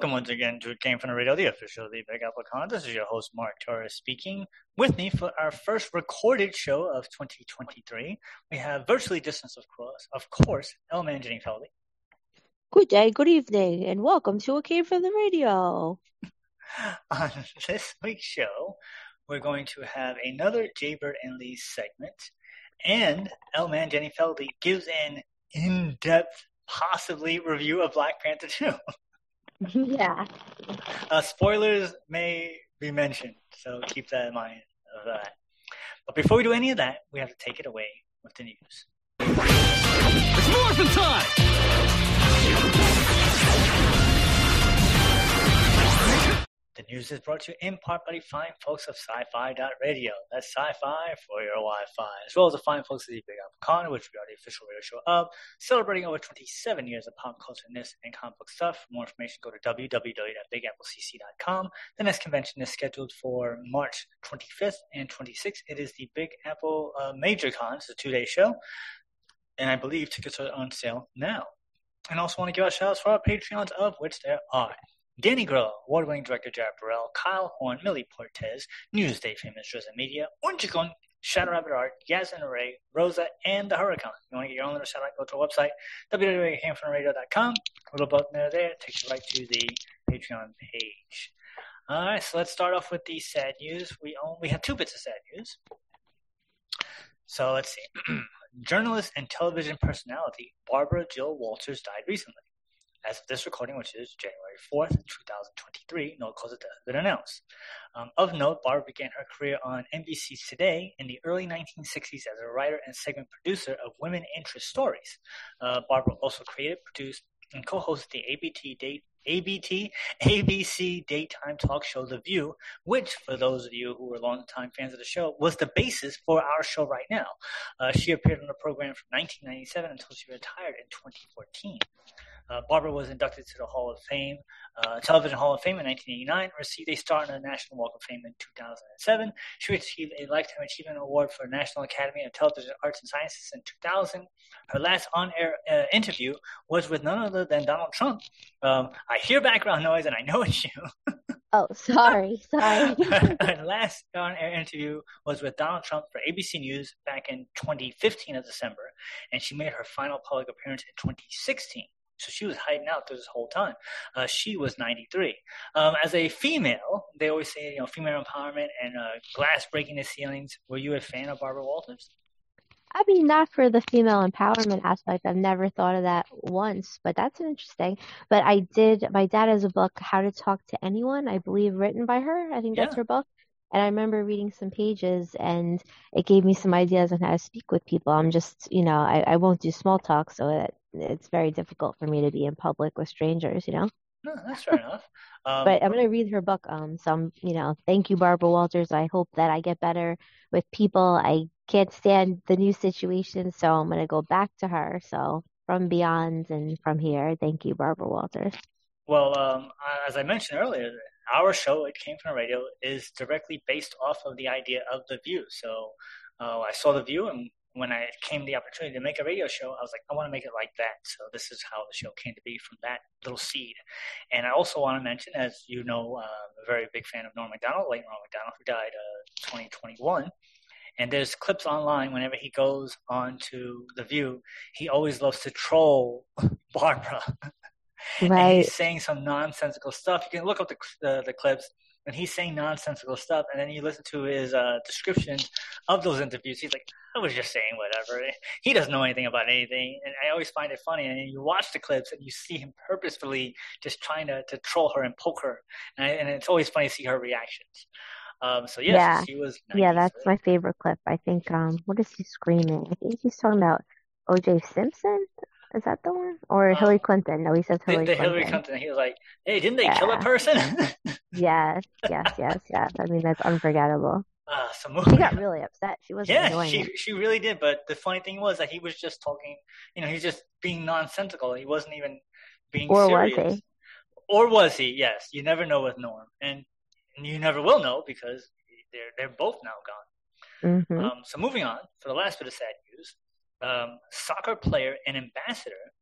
Welcome once again to It Came From the Radio, the official of the Big Apple Con. This is your host, Mark Torres, speaking. With me for our first recorded show of 2023, we have virtually distance, of course, of course, El Jenny Feldy. Good day, good evening, and welcome to It Came From the Radio. On this week's show, we're going to have another Jaybird and Lee segment, and El Man Jenny Feldy gives an in-depth possibly review of Black Panther 2. yeah. Uh, spoilers may be mentioned, so keep that in mind of that. But before we do any of that, we have to take it away with the news. It's morphin' time! The news is brought to you in part by the fine folks of sci-fi radio. That's sci-fi for your Wi-Fi, as well as the fine folks of the Big Apple Con, which we are the official radio show of, celebrating over 27 years of pop culture news and comic book stuff. For more information, go to www.bigapplecc.com. The next convention is scheduled for March 25th and 26th. It is the Big Apple uh, Major Con. It's a two-day show, and I believe tickets are on sale now. And also want to give a shout out for our Patreons, of which there are Danny Grillo, award-winning director Jared Burrell, Kyle Horn, Millie Portez, Newsday famous Drizzen Media, Unchikon, Shadow Rabbit Art, Yasmin Ray, Rosa, and the Hurricane. You want to get your own little out, go to our website, www.camfronradio.com. A little button there, there takes you right to the Patreon page. All right, so let's start off with the sad news. We we have two bits of sad news. So let's see. Journalist and television personality Barbara Jill Walters died recently. As of this recording, which is January 4th, 2023, no death has been announced. Um, of note, Barbara began her career on NBC Today in the early 1960s as a writer and segment producer of women interest stories. Uh, Barbara also created, produced, and co-hosted the ABT date ABT ABC daytime talk show The View, which, for those of you who are longtime fans of the show, was the basis for our show right now. Uh, she appeared on the program from 1997 until she retired in 2014. Uh, Barbara was inducted to the Hall of Fame, uh, Television Hall of Fame in 1989, received a star on the National Walk of Fame in 2007. She received a Lifetime Achievement Award for National Academy of Television Arts and Sciences in 2000. Her last on-air uh, interview was with none other than Donald Trump. Um, I hear background noise and I know it's you. Oh, sorry, sorry. her last on-air interview was with Donald Trump for ABC News back in 2015 of December, and she made her final public appearance in 2016. So she was hiding out through this whole time. Uh, she was 93. Um, as a female, they always say, you know, female empowerment and uh, glass breaking the ceilings. Were you a fan of Barbara Walters? I mean, not for the female empowerment aspect. I've never thought of that once, but that's interesting. But I did, my dad has a book, How to Talk to Anyone, I believe, written by her. I think that's Yeah. her book. And I remember reading some pages and it gave me some ideas on how to speak with people. I'm just, you know, I, I won't do small talk, so it, it's very difficult for me to be in public with strangers, you know? No, that's fair enough. Um, But I'm going to read her book. Um, so I'm, you know, thank you, Barbara Walters. I hope that I get better with people. I can't stand the new situation, so I'm going to go back to her. So from beyond and from here, thank you, Barbara Walters. Well, um, as I mentioned earlier, our show, It Came From the Radio, is directly based off of the idea of The View. So uh, I saw The View, and when I came the opportunity to make a radio show, I was like, I want to make it like that. So this is how the show came to be from that little seed. And I also want to mention, as you know, uh, I'm a very big fan of Norm MacDonald, late Norm MacDonald, who died uh, 2021. And there's clips online whenever he goes on to The View, he always loves to troll Barbara. and Right. he's saying some nonsensical stuff. You can look up the the, the clips, and he's saying nonsensical stuff. And then you listen to his uh, descriptions of those interviews. He's like, "I was just saying whatever." He doesn't know anything about anything, and I always find it funny. And you watch the clips, and you see him purposefully just trying to, to troll her and poke her, and, I, and it's always funny to see her reactions. Um, so yes, Yeah. she was. Yeah, that's right? my favorite clip. I think, um, what is he screaming? I think he's talking about O.J. Simpson. Is that the one? Or Uh, Hillary Clinton? No, he says The, Hillary the Hillary Clinton. Clinton. He was like, "Hey, didn't they kill a person?" Yes, yes, yes, yes. I mean, that's unforgettable. uh, so She got really upset. She wasn't Yeah, she it. she really did. But the funny thing was that he was just talking. You know, he's just being nonsensical. He wasn't even being Or was serious. he? Or was he? Yes, you never know with Norm, and, and you never will know because they're they're both now gone. hmm Um, so moving on for the last bit of sad news, um, soccer player and ambassador.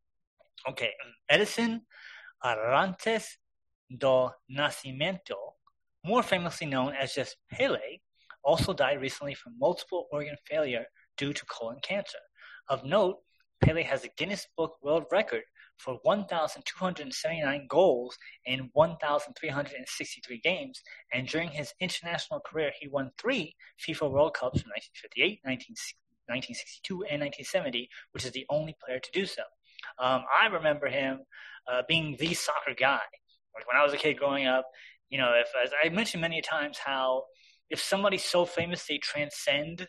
Okay, Edison Arantes do Nascimento, more famously known as just Pele, also died recently from multiple organ failure due to colon cancer. Of note, Pele has a Guinness Book World Record for 1,279 goals in 1,363 games, and during his international career, he won three FIFA World Cups from 1958, 1962, and 1970, which is the only player to do so. Um, I remember him uh, being the soccer guy. Like when I was a kid growing up, you know, if as I mentioned many times how if somebody's so famous they transcend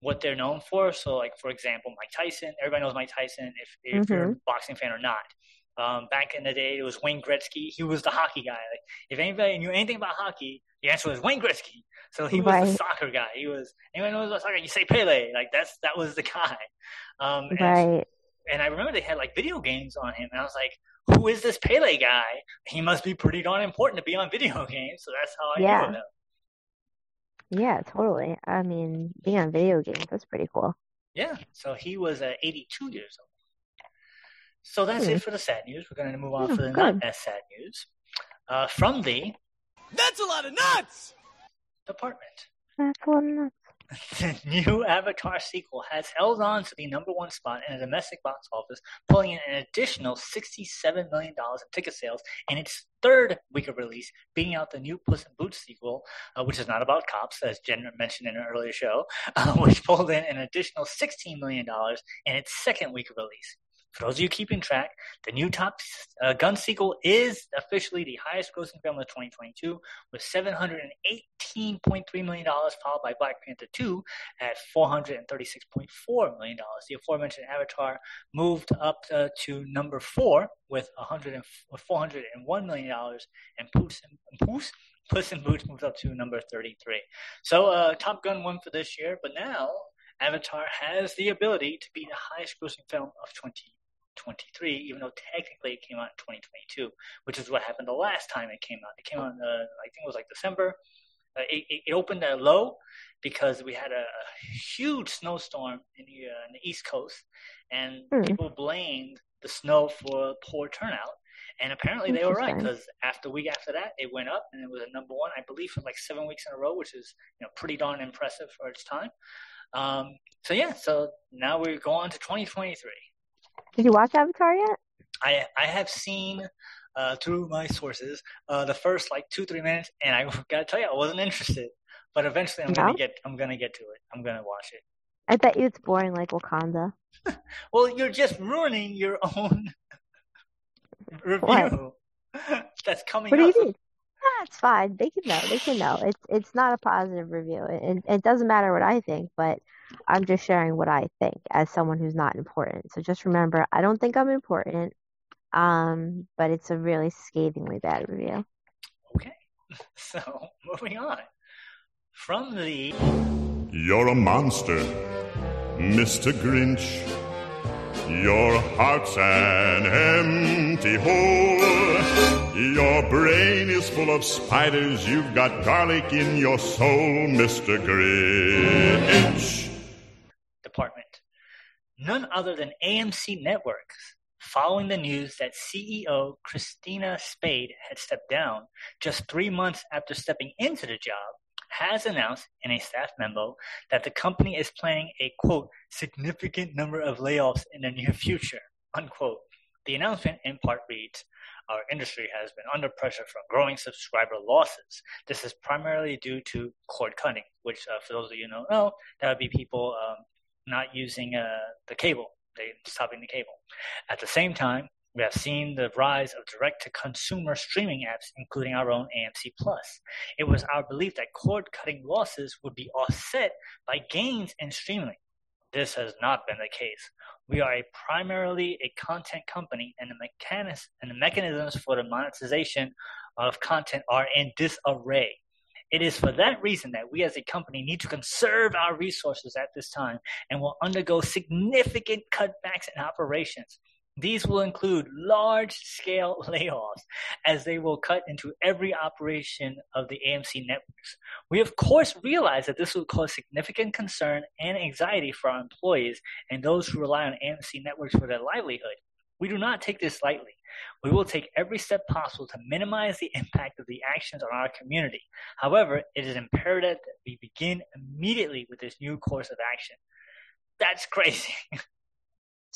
what they're known for. So, like for example, Mike Tyson. Everybody knows Mike Tyson if if you're a boxing fan or not. Um, back in the day, it was Wayne Gretzky. He was the hockey guy. Like if anybody knew anything about hockey, the answer was Wayne Gretzky. So he was the soccer guy. He was anyone knows about soccer. You say Pele. Like that's that was the guy. Um, and Right. and I remember they had like video games on him, and I was like, "Who is this Pele guy? He must be pretty darn important to be on video games." So that's how I Yeah. knew him. Yeah, totally. I mean, being on video games, that's pretty cool. Yeah, so he was uh, 82 years old. So that's Hmm. it for the sad news. We're going to move on Oh, for the not as sad news. Uh, from the That's a lot of nuts! department. That's a lot of nuts. The new Avatar sequel has held on to the number one spot in the domestic box office, pulling in an additional $67 million in ticket sales in its third week of release, beating out the new Puss in Boots sequel, uh, which is not about cops, as Jen mentioned in an earlier show, uh, which pulled in an additional $16 million in its second week of release. For those of you keeping track, the new Top uh, Gun sequel is officially the highest grossing film of 2022 with $718.3 million, followed by Black Panther 2 at $436.4 million. The aforementioned Avatar moved up uh, to number four with 100 and, with $401 million, and Puss in, Puss, in Boots moved up to number 33. So uh, Top Gun won for this year, but now Avatar has the ability to be the highest grossing film of 2023, even though technically it came out in 2022, which is what happened the last time it came out. It came out, in, uh, I think it was like December. Uh, it, it, opened at low because we had a, a huge snowstorm in the, uh, in the East Coast, and Hmm. people blamed the snow for poor turnout. And apparently they were right because after week after that, it went up and it was a number one, I believe, for like seven weeks in a row, which is you know pretty darn impressive for its time. Um, so yeah, so now we go on to 2023. Did you watch Avatar yet? I I have seen uh, through my sources uh, the first like two three minutes, and I gotta tell you, I wasn't interested. But eventually, I'm No? gonna get I'm gonna get to it. I'm gonna watch it. I bet you it's boring like Wakanda. Well, you're just ruining your own review What? that's coming What do up. You mean? Ah, fine. They can know. They can know. It's it's not a positive review. It, it doesn't matter what I think, but I'm just sharing what I think as someone who's not important. So just remember, I don't think I'm important. Um, but it's a really scathingly bad review. Okay, so moving on from the You're a monster, Mr. Grinch. Your heart's an empty hole. Your brain is full of spiders. You've got garlic in your soul, Mr. Grinch. department. None other than AMC Networks, following the news that CEO Christina Spade had stepped down just three months after stepping into the job, has announced in a staff memo that the company is planning a quote significant number of layoffs in the near future unquote. The announcement in part reads. Our industry has been under pressure from growing subscriber losses. This is primarily due to cord cutting, which, uh, for those of you who don't know, that would be people um, not using uh, the cable, they stopping the cable. At the same time, We have seen the rise of direct to consumer streaming apps, including our own AMC Plus. It was our belief that cord cutting losses would be offset by gains in streaming. This has not been the case. We are a primarily a content company, and the mechanics and the mechanisms for the monetization of content are in disarray. It is for that reason that we as a company need to conserve our resources at this time and will undergo significant cutbacks in operations. These will include large scale layoffs as they will cut into every operation of the AMC networks. We, of course, realize that this will cause significant concern and anxiety for our employees and those who rely on AMC networks for their livelihood. We do not take this lightly. We will take every step possible to minimize the impact of the actions on our community. However, it is imperative that we begin immediately with this new course of action. That's crazy.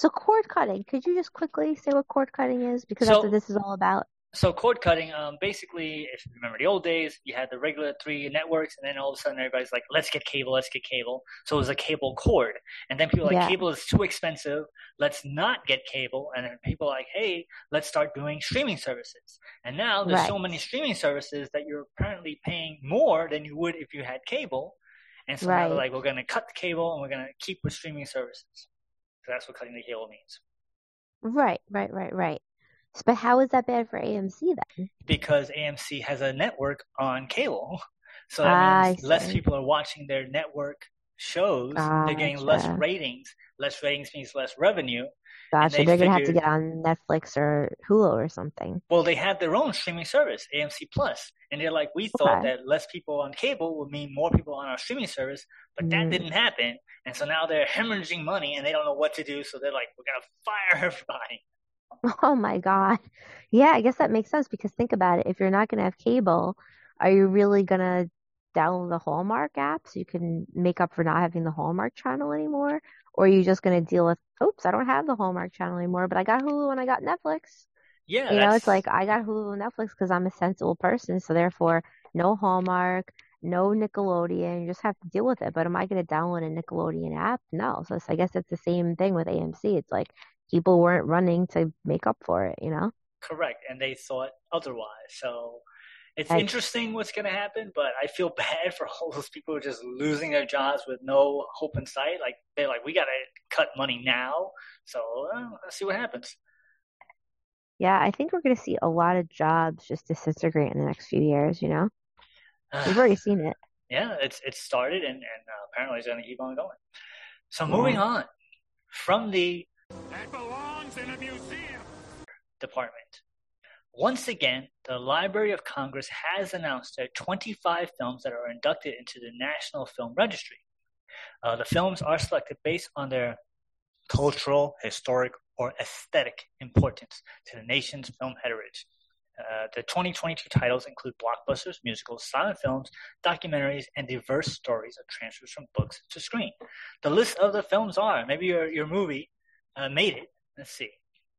So cord cutting, could you just quickly say what cord cutting is? Because So- that's what this is all about. So cord cutting, um, basically, if you remember the old days, you had the regular three networks, and then all of a sudden everybody's like, "Let's get cable, let's get cable." So it was a cable cord, and then people like, Yeah. "Cable is too expensive. Let's not get cable." And then people are like, "Hey, let's start doing streaming services." And now there's so many streaming services that you're apparently paying more than you would if you had cable. And so now they're like, "We're going to cut the cable and we're going to keep with streaming services." So that's what cutting the cable means. Right, right, right, right. But how is that bad for AMC then? because AMC has a network on cable. So ah, means less people are watching their network shows. They're getting less ratings. Less ratings means less revenue. Gotcha. they They're gonna have to get on Netflix or Hulu or something. Well, they have their own streaming service, AMC Plus, and they're like, we thought Okay. that less people on cable would mean more people on our streaming service, but that Mm. didn't happen. And so now they're hemorrhaging money, and they don't know what to do. So they're like, we're gonna fire everybody. Oh my God. Yeah, I guess that makes sense because think about it. If you're not gonna have cable, are you really gonna download the Hallmark app so you can make up for not having the Hallmark channel anymore? Or are you just gonna deal with, oops, I don't have the Hallmark channel anymore, but I got Hulu and I got Netflix. Yeah, You know, it's like I got Hulu and Netflix because I'm a sensible person, so therefore no Hallmark, no Nickelodeon. You just have to deal with it. But am I going to download a Nickelodeon app? No. So I guess it's the same thing with AMC. It's like people weren't running to make up for it, you know? correct, and they thought otherwise. So it's I- interesting what's going to happen, but I feel bad for all those people who are just losing their jobs with no hope in sight. Like they're like, we got to cut money now. So uh, let's see what happens. Yeah, I think we're going to see a lot of jobs just disintegrate in the next few years, you know? We've already seen it. yeah, it's it's started, and and uh, apparently it's going to keep on going. So moving on from the That belongs in a museum. department. Once again, the Library of Congress has announced are 25 films that are inducted into the National Film Registry. Uh, the films are selected based on their cultural, historic, or aesthetic importance to the nation's film heritage. Uh, the 2022 titles include blockbusters, musicals, silent films, documentaries, and diverse stories of transfers from books to screen. The list of the films are maybe your, your movie uh, made it. Let's see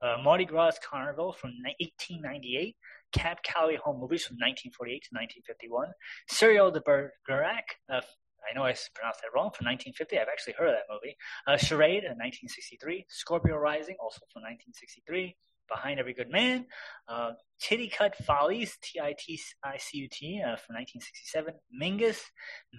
uh, Mardi Gras Carnival from ni- 1898, Cab Calloway Home Movies from 1948 to 1951, Serial de Bergerac, uh, I know I pronounced that wrong, from 1950. I've actually heard of that movie. Uh, Charade, in 1963, Scorpio Rising, also from 1963, Behind Every Good Man, uh, Titicut Follies, T-I-T-I-C-U-T, uh, from 1967, Mingus,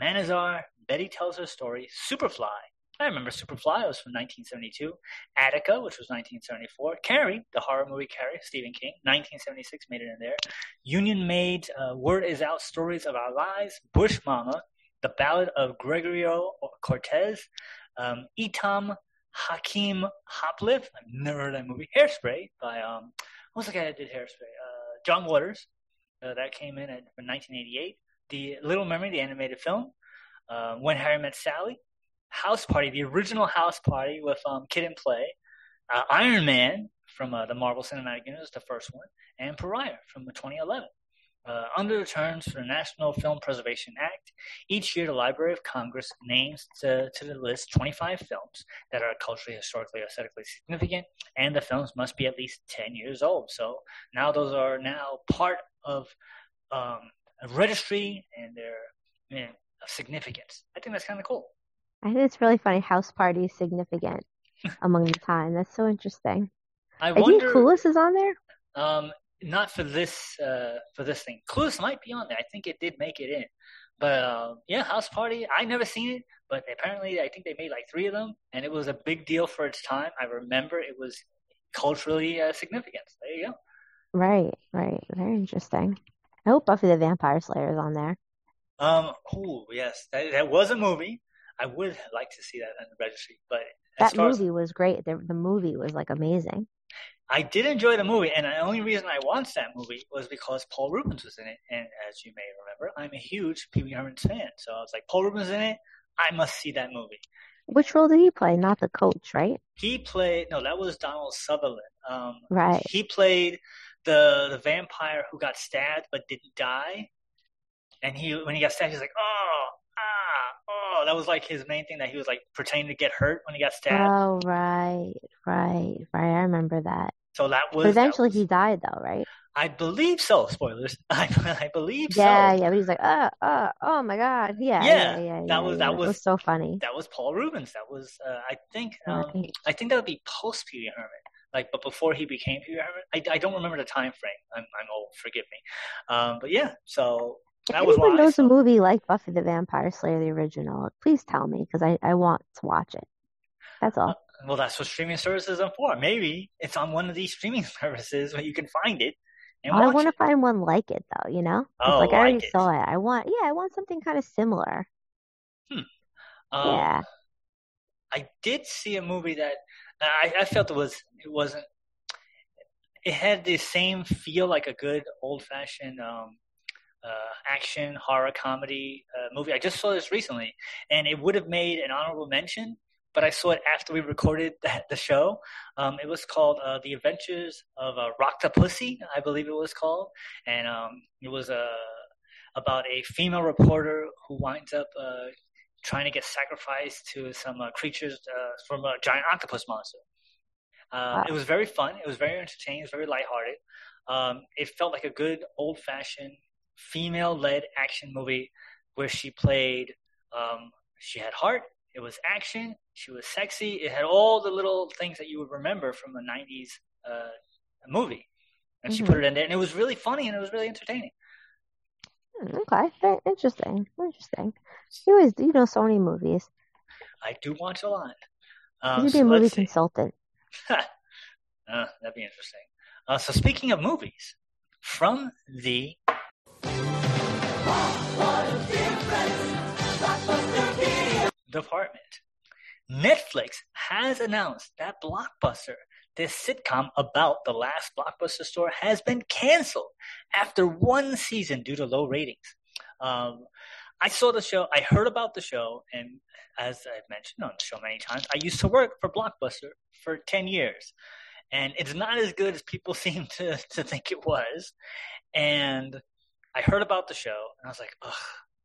Manzanar, Betty Tells Her Story, Superfly, I remember Superfly, was from 1972. Attica, which was 1974. Carrie, the horror movie Carrie, Stephen King, 1976, made it in there. Union Made, uh, Word Is Out, Stories of Our Lives. Bush Mama, The Ballad of Gregorio Cortez. Um, Etam Hakim I've never heard that movie. Hairspray by, um, what was the guy that did Hairspray? Uh, John Waters. Uh, that came in at, in 1988. The Little Mermaid, the animated film. Uh, when Harry Met Sally. House Party, the original House Party with um, Kid and Play, uh, Iron Man from uh, the Marvel Cinematic Universe, the first one, and Pariah from 2011. Uh, under the terms for the National Film Preservation Act, each year the Library of Congress names to, to the list 25 films that are culturally, historically, aesthetically significant, and the films must be at least 10 years old. So now those are now part of um, a registry and they're you know, of significance. I think that's kind of cool. I think it's really funny. House party is significant among the time. That's so interesting. I I think wonder. Clueless is on there. Um, not for this uh for this thing. Clueless might be on there. I think it did make it in. But uh, yeah, House Party. I never seen it, but apparently I think they made like three of them, and it was a big deal for its time. I remember it was culturally uh, significant. There you go. Right, right. Very interesting. I hope Buffy the Vampire Slayer is on there. Um, oh yes, that that was a movie. I would like to see that on the registry, but That far as movie was great. The, the movie was like amazing. I did enjoy the movie, and the only reason I watched that movie was because Paul Reubens was in it. And as you may remember, I'm a huge Pee Wee Herman's fan, so I was like, Paul Reubens in it. I must see that movie. Which role did he play? Not the coach, right? He played no, that was Donald Sutherland. Um, Right. he played the the vampire who got stabbed but didn't die. And he when he got stabbed, he's like, oh, oh. That was like his main thing that he was like pretending to get hurt when he got stabbed. Oh, right, right, right. I remember that. so that was But eventually that was- he died, though, right? I believe so. Spoilers. I, I believe Yeah, so. yeah. But he's like, uh, uh, oh my God. Yeah, Yeah, yeah, yeah. that yeah, was- that was- was so funny. That was Paul Reubens. That was uh, I think um, Right. I think that would be post Pee Wee Herman. Like, but before he became Pee Wee Herman, I, I don't remember the time frame. I'm I'm old. Forgive me. Um, but yeah. So that was anyone knows a movie like Buffy the Vampire Slayer, the original, please tell me because I, I want to watch it. That's all. Well, that's what streaming services are for. Maybe it's on one of these streaming services where you can find it and I want to find one like it though, you know, Oh, like I already like saw it. I want, yeah, I want something kind of similar. Um, yeah. I did see a movie that I, I felt it was it wasn't it had the same feel like a good old fashioned um, uh, action horror comedy uh, movie. I just saw this recently, and it would have made an honorable mention, but I saw it after we recorded the, the show. Um, it was called uh, The Adventures of uh, Pussy, I believe it was called, and um, it was uh, about a female reporter who winds up uh, trying to get sacrificed to some uh, creatures uh, from a giant octopus monster. Uh, Wow. It was very fun. It was very entertaining. It was very lighthearted. Um, it felt like a good old fashioned female led action movie where she played, um, she had heart, it was action, she was sexy, it had all the little things that you would remember from a 90s uh, movie. And she Mhm. put it in there, and it was really funny and it was really entertaining. Hmm, Okay. Very interesting. Interesting. You always, you know, so many movies. I do watch a lot. Um, should be so a movie consultant. uh, that'd be interesting. Uh, so speaking of movies, from the department, Netflix has announced that Blockbuster, this sitcom about the last Blockbuster store, has been canceled after one season due to low ratings. Um, I saw the show, I heard about the show, and as I've mentioned on the show many times, I used to work for Blockbuster for 10 years. And it's not as good as people seem to, to think it was. And I heard about the show, and I was like, ugh,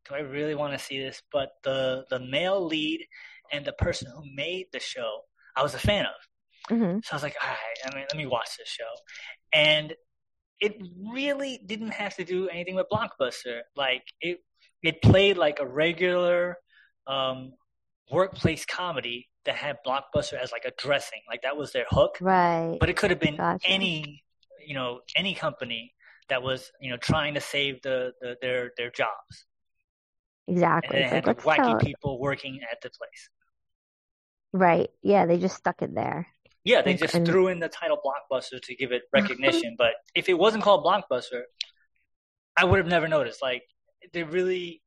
do I really want to see this? But the, the male lead and the person who made the show, I was a fan of. hmm So I was like, all right, I mean, let me watch this show. And it really didn't have to do anything with Blockbuster. Like it, it played like a regular um, workplace comedy that had Blockbuster as like a dressing. Like that was their hook. Right. But it could have been Gotcha. any, you know, any company that was, you know, trying to save the, the their their jobs. Exactly. It's had like, wacky tell. people working at the place. Right. Yeah, they just stuck it there. Yeah, they And- just and- threw in the title Blockbuster to give it recognition. but if it wasn't called Blockbuster, I would have never noticed. Like, they really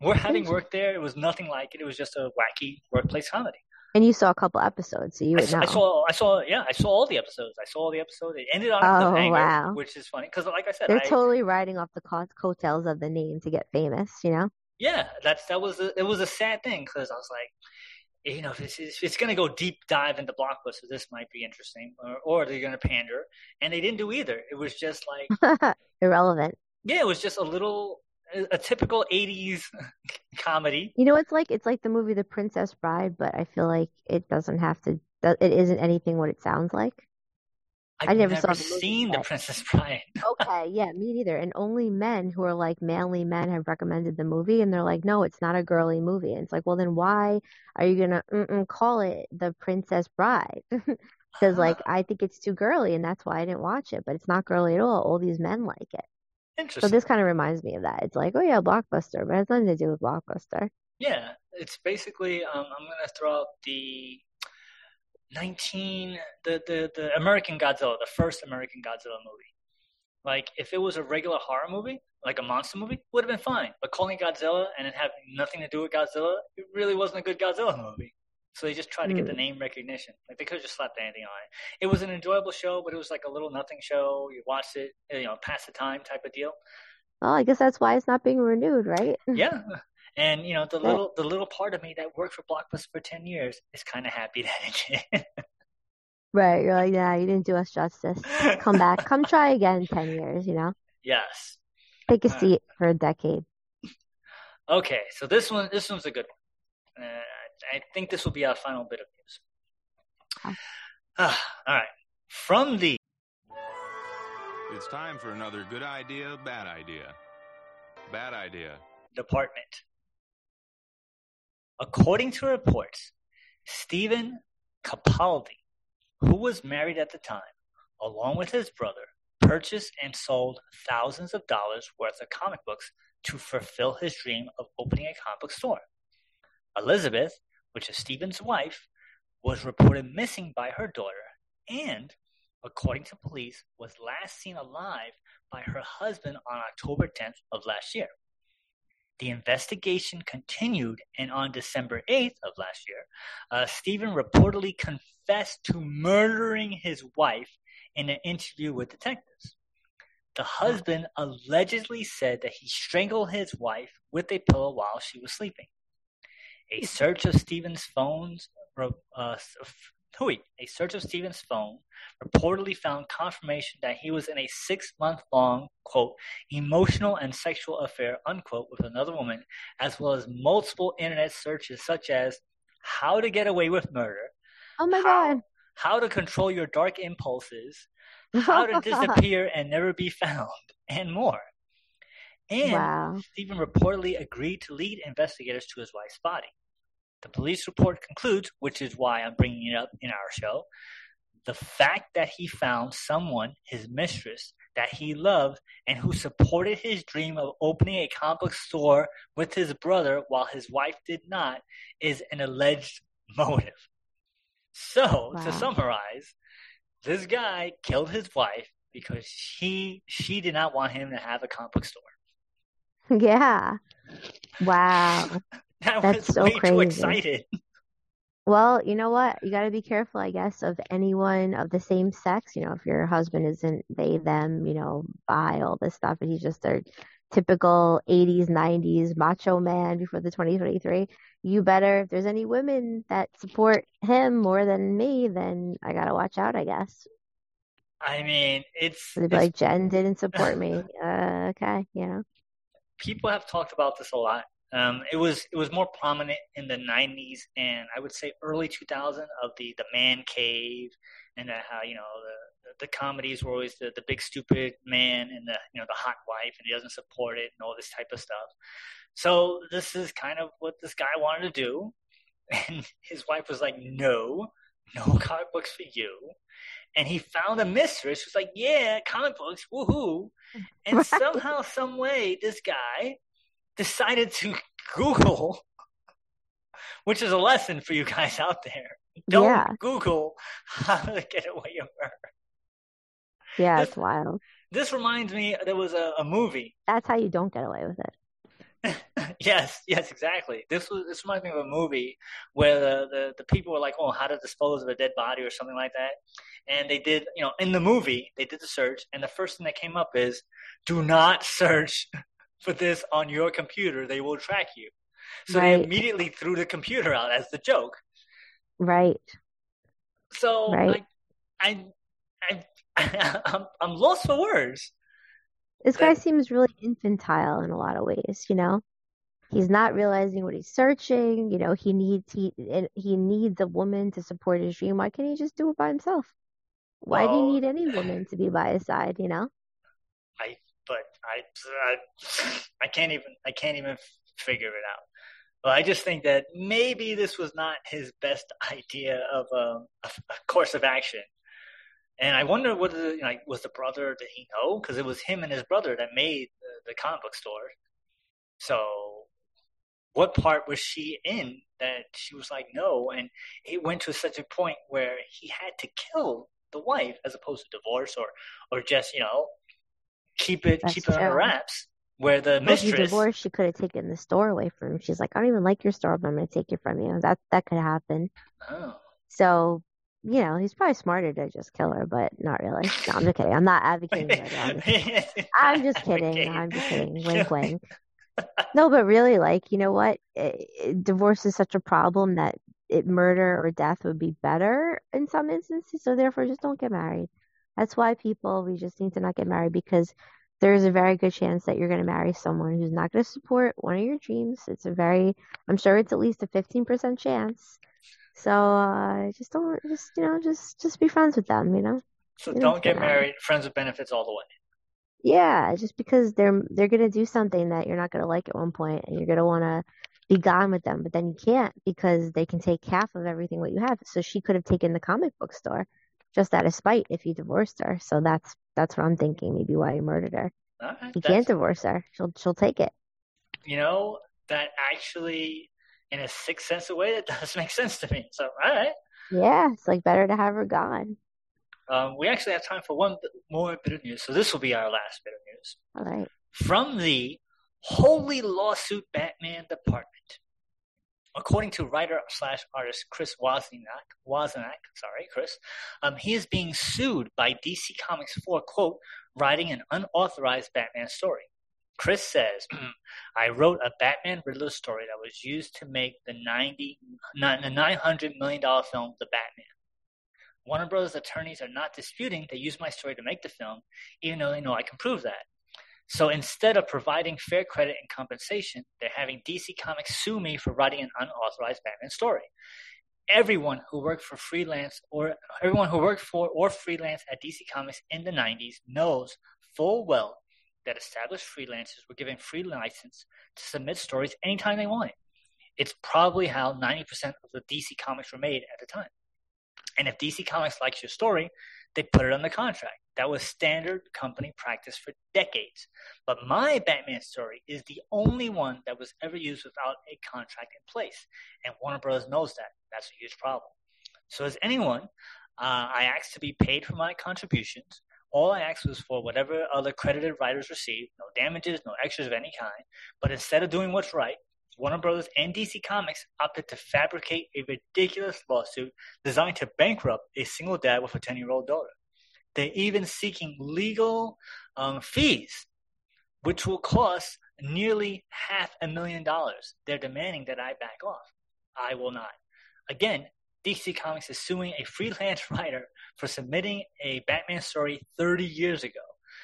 were having work there. It was nothing like it. It was just a wacky workplace comedy. And you saw a couple episodes, so you I, would saw, know. I saw, I saw, yeah, I saw all the episodes. I saw all the episodes. It ended on a Oh, cliffhanger, wow. which is funny because, like I said, They're I, totally riding off the co- coattails of the name to get famous, you know? yeah, that's that was a, it was a sad thing because I was like, you know, if it's, if it's going to go deep dive into blockbusters, this might be interesting, or, or they're going to pander, and they didn't do either. It was just like, Irrelevant. yeah, it was just a little, a, typical '80s comedy. You know, it's like it's like the movie The Princess Bride, but I feel like it doesn't have to. It isn't anything what it sounds like. I've I never saw the seen The. Princess Bride. Okay, yeah, me neither. And only men who are like manly men have recommended the movie, and they're like, no, it's not a girly movie. And it's like, well, then why are you gonna call it The Princess Bride? because like Ah. I think it's too girly, and that's why I didn't watch it. But it's not girly at all. All these men like it. So this kind of reminds me of that. It's like, oh yeah, Blockbuster, but it has nothing to do with Blockbuster. Yeah, it's basically um, I'm gonna throw out the 19 the, the the American Godzilla, the first American Godzilla movie. Like if it was a regular horror movie, like a monster movie, would have been fine. But calling it Godzilla and it having nothing to do with Godzilla, it really wasn't a good Godzilla movie. So they just tried to get the name recognition. Like they could have just slapped anything on it. It was an enjoyable show, but it was like a little nothing show. You watched it, you know, pass the time type of deal. Well, I guess that's why it's not being renewed, right? Yeah. And you know, the little the little part of me that worked for Blockbuster for ten years is kind of happy that it did. Right. You're like, yeah, you didn't do us justice. Come back. Come try again in 10 years, you know? yes. Take a seat for a decade. Okay. So this one this one's a good one. Uh, I think this will be our final bit of news. Okay. Ah, all right. From the It's time for another good idea, bad idea. Bad idea. department. According to reports, Stephen Capaldi, who was married at the time, along with his brother, purchased and sold thousands of dollars worth of comic books to fulfill his dream of opening a comic book store. Elizabeth, which is Stephen's wife, was reported missing by her daughter and, according to police, was last seen alive by her husband on October 10th of last year. The investigation continued, and on December 8th of last year, uh, Stephen reportedly confessed to murdering his wife in an interview with detectives. The husband allegedly said that he strangled his wife with a pillow while she was sleeping. A search of Stephen's phones, uh, a search of Stephen's phone reportedly found confirmation that he was in a six month long, quote, emotional and sexual affair, unquote, with another woman, as well as multiple internet searches such as how to get away with murder, Oh my how, God. how to control your dark impulses, how to disappear and never be found, and more. And Wow. Stephen reportedly agreed to lead investigators to his wife's body. The police report concludes, which is why I'm bringing it up in our show, the fact that he found someone, his mistress, that he loved and who supported his dream of opening a comic book store with his brother while his wife did not is an alleged motive. So, Wow. to summarize, this guy killed his wife because he she did not want him to have a comic book store. Yeah. Wow. I That's was so way too crazy. excited. Well, you know what? You got to be careful, I guess, of anyone of the same sex. You know, if your husband isn't they, them, you know, bi, all this stuff, and he's just a typical 80s, 90s macho man before the 2023, you better, if there's any women that support him more than me, then I got to watch out, I guess. I mean, it's, They'd be it's like, Jen didn't support me. Uh, okay, you know. people have talked about this a lot. Um, it was it was more prominent in the '90s and I would say early 2000 of the the man cave and the, how you know the the comedies were always the the big stupid man and the you know the hot wife and he doesn't support it and all this type of stuff. So this is kind of what this guy wanted to do, and his wife was like, "No, no comic books for you." And he found a mistress who's like, "Yeah, comic books, woohoo!" And somehow, some way, this guy decided to Google, which is a lesson for you guys out there. Don't Yeah. Google how to get away with murder. Yeah, This- it's wild. This reminds me, there was a, a movie. That's how you don't get away with it. yes, yes, exactly. This was this reminds me of a movie where the, the, the people were like, oh, how to dispose of a dead body or something like that. And they did, you know, in the movie, they did the search, and the first thing that came up is, do not search for this on your computer. They will track you. So they immediately threw the computer out as the joke. Right. So Right. I, I, I, I'm, I'm lost for words. This guy That- seems really infantile in a lot of ways, you know? He's not realizing what he's searching, you know, he needs he he needs a woman to support his dream. Why can't he just do it by himself? Why do you need any woman to be by his side, you know? I, but I, I, I can't even, I can't even figure it out. Well, I just think that maybe this was not his best idea of um, a, a course of action. And I wonder what the, like was the brother did he know because it was him and his brother that made the, the comic book store. So what part was she in that she was like no and it went to such a point where he had to kill the wife as opposed to divorce or or just you know keep it That's keep it true. wraps where the you mistress divorced, she could have taken the store away from him. She's like, I don't even like your store, but I'm going to take it from you. That that could happen. oh. So, you know, he's probably smarter to just kill her, but not really. No, I'm just kidding. I'm not advocating just, I'm just kidding. I'm just kidding. Wink, wink. No, but really, like, you know what? It, it- divorce is such a problem that it, murder or death would be better in some instances. So therefore, just don't get married. That's why people, we just need to not get married because there is a very good chance that you're going to marry someone who's not going to support one of your dreams. It's a very, I'm sure it's at least a 15% chance. So uh, just don't, just you know, just just be friends with them. You know. so You don't get married. friends with benefits all the way Yeah, just because they're they're gonna do something that you're not gonna like at one point, and you're gonna wanna be gone with them, but then you can't because they can take half of everything what you have. So she could have taken the comic book store just out of spite if you divorced her. So that's that's what I'm thinking. Maybe why he murdered her. right You can't divorce her. She'll she'll take it. you know that actually in a sixth sense of way that does make sense to me so all right Yeah, it's like better to have her gone. um, we actually have time for one more bit of news so this will be our last bit of news All right. from the Holy Lawsuit Batman Department. According to writer slash artist Chris Wozniak, Wozniak, sorry, Chris, um, he is being sued by DC Comics for quote writing an unauthorized Batman story. Chris says, "I wrote a Batman Riddler story that was used to make the ninety, the nine hundred million dollar film The Batman." Warner Brothers attorneys are not disputing they used my story to make the film, even though they know I can prove that. So instead of providing fair credit and compensation, they're having DC Comics sue me for writing an unauthorized Batman story. Everyone who worked for freelance or everyone who worked for or freelance at DC Comics in the 90s knows full well that established freelancers were given free license to submit stories anytime they wanted. It's probably how 90% of the DC comics were made at the time. And if DC Comics likes your story, they put it on the contract. That was standard company practice for decades. But my Batman story is the only one that was ever used without a contract in place. And Warner Bros. knows that. That's a huge problem. So, as anyone, uh, I asked to be paid for my contributions. All I asked was for whatever other credited writers received, no damages, no extras of any kind. But instead of doing what's right, Warner Bros. and DC Comics opted to fabricate a ridiculous lawsuit designed to bankrupt a single dad with a 10 year old daughter. They're even seeking legal um, fees, which will cost nearly half a million dollars. They're demanding that I back off. I will not. Again, DC Comics is suing a freelance writer for submitting a Batman story 30 years ago.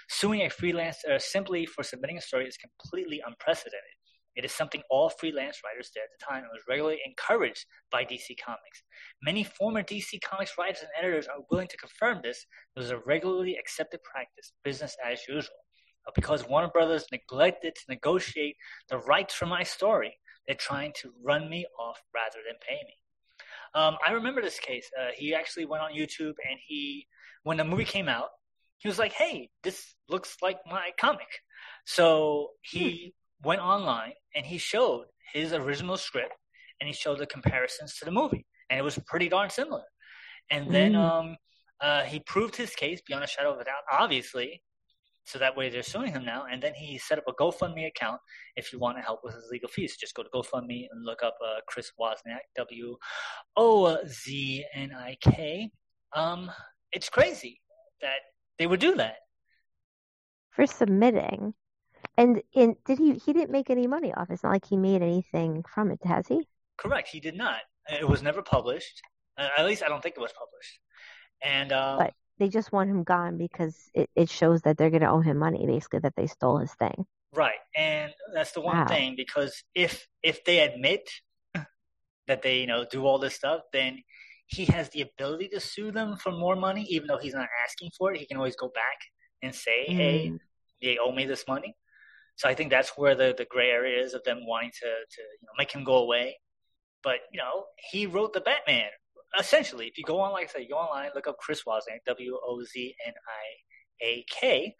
Suing a freelancer simply for submitting a story is completely unprecedented. It is something all freelance writers did at the time and was regularly encouraged by DC Comics. Many former DC Comics writers and editors are willing to confirm this. It was a regularly accepted practice, business as usual. But because Warner Brothers neglected to negotiate the rights for my story, they're trying to run me off rather than pay me. Um, I remember this case. Uh, he actually went on YouTube and he, when the movie came out, he was like, "Hey, this looks like my comic." So he went online and he showed his original script and he showed the comparisons to the movie, and it was pretty darn similar. And then Mm. um, uh, he proved his case beyond a shadow of a doubt, obviously. So that way they're suing him now. And then he set up a GoFundMe account if you want to help with his legal fees. Just go to GoFundMe and look up uh, Chris Wozniak, W O Z N I K. Um, it's crazy that they would do that. for submitting. And and did he he didn't make any money off it. It's not like he made anything from it, has he? Correct. He did not. It was never published. At least I don't think it was published. And um, But they just want him gone because it, it shows that they're gonna owe him money, basically that they stole his thing. right, and that's the one Wow. thing because if if they admit that they you know do all this stuff, then he has the ability to sue them for more money, even though he's not asking for it. He can always go back and say, "Hey, Mm. they owe me this money." So I think that's where the, the gray area is of them wanting to, to you know, make him go away. But, you know, he wrote the Batman. Essentially, if you go on, like I said, you go online, look up Chris Wozniak, W O Z N I A K,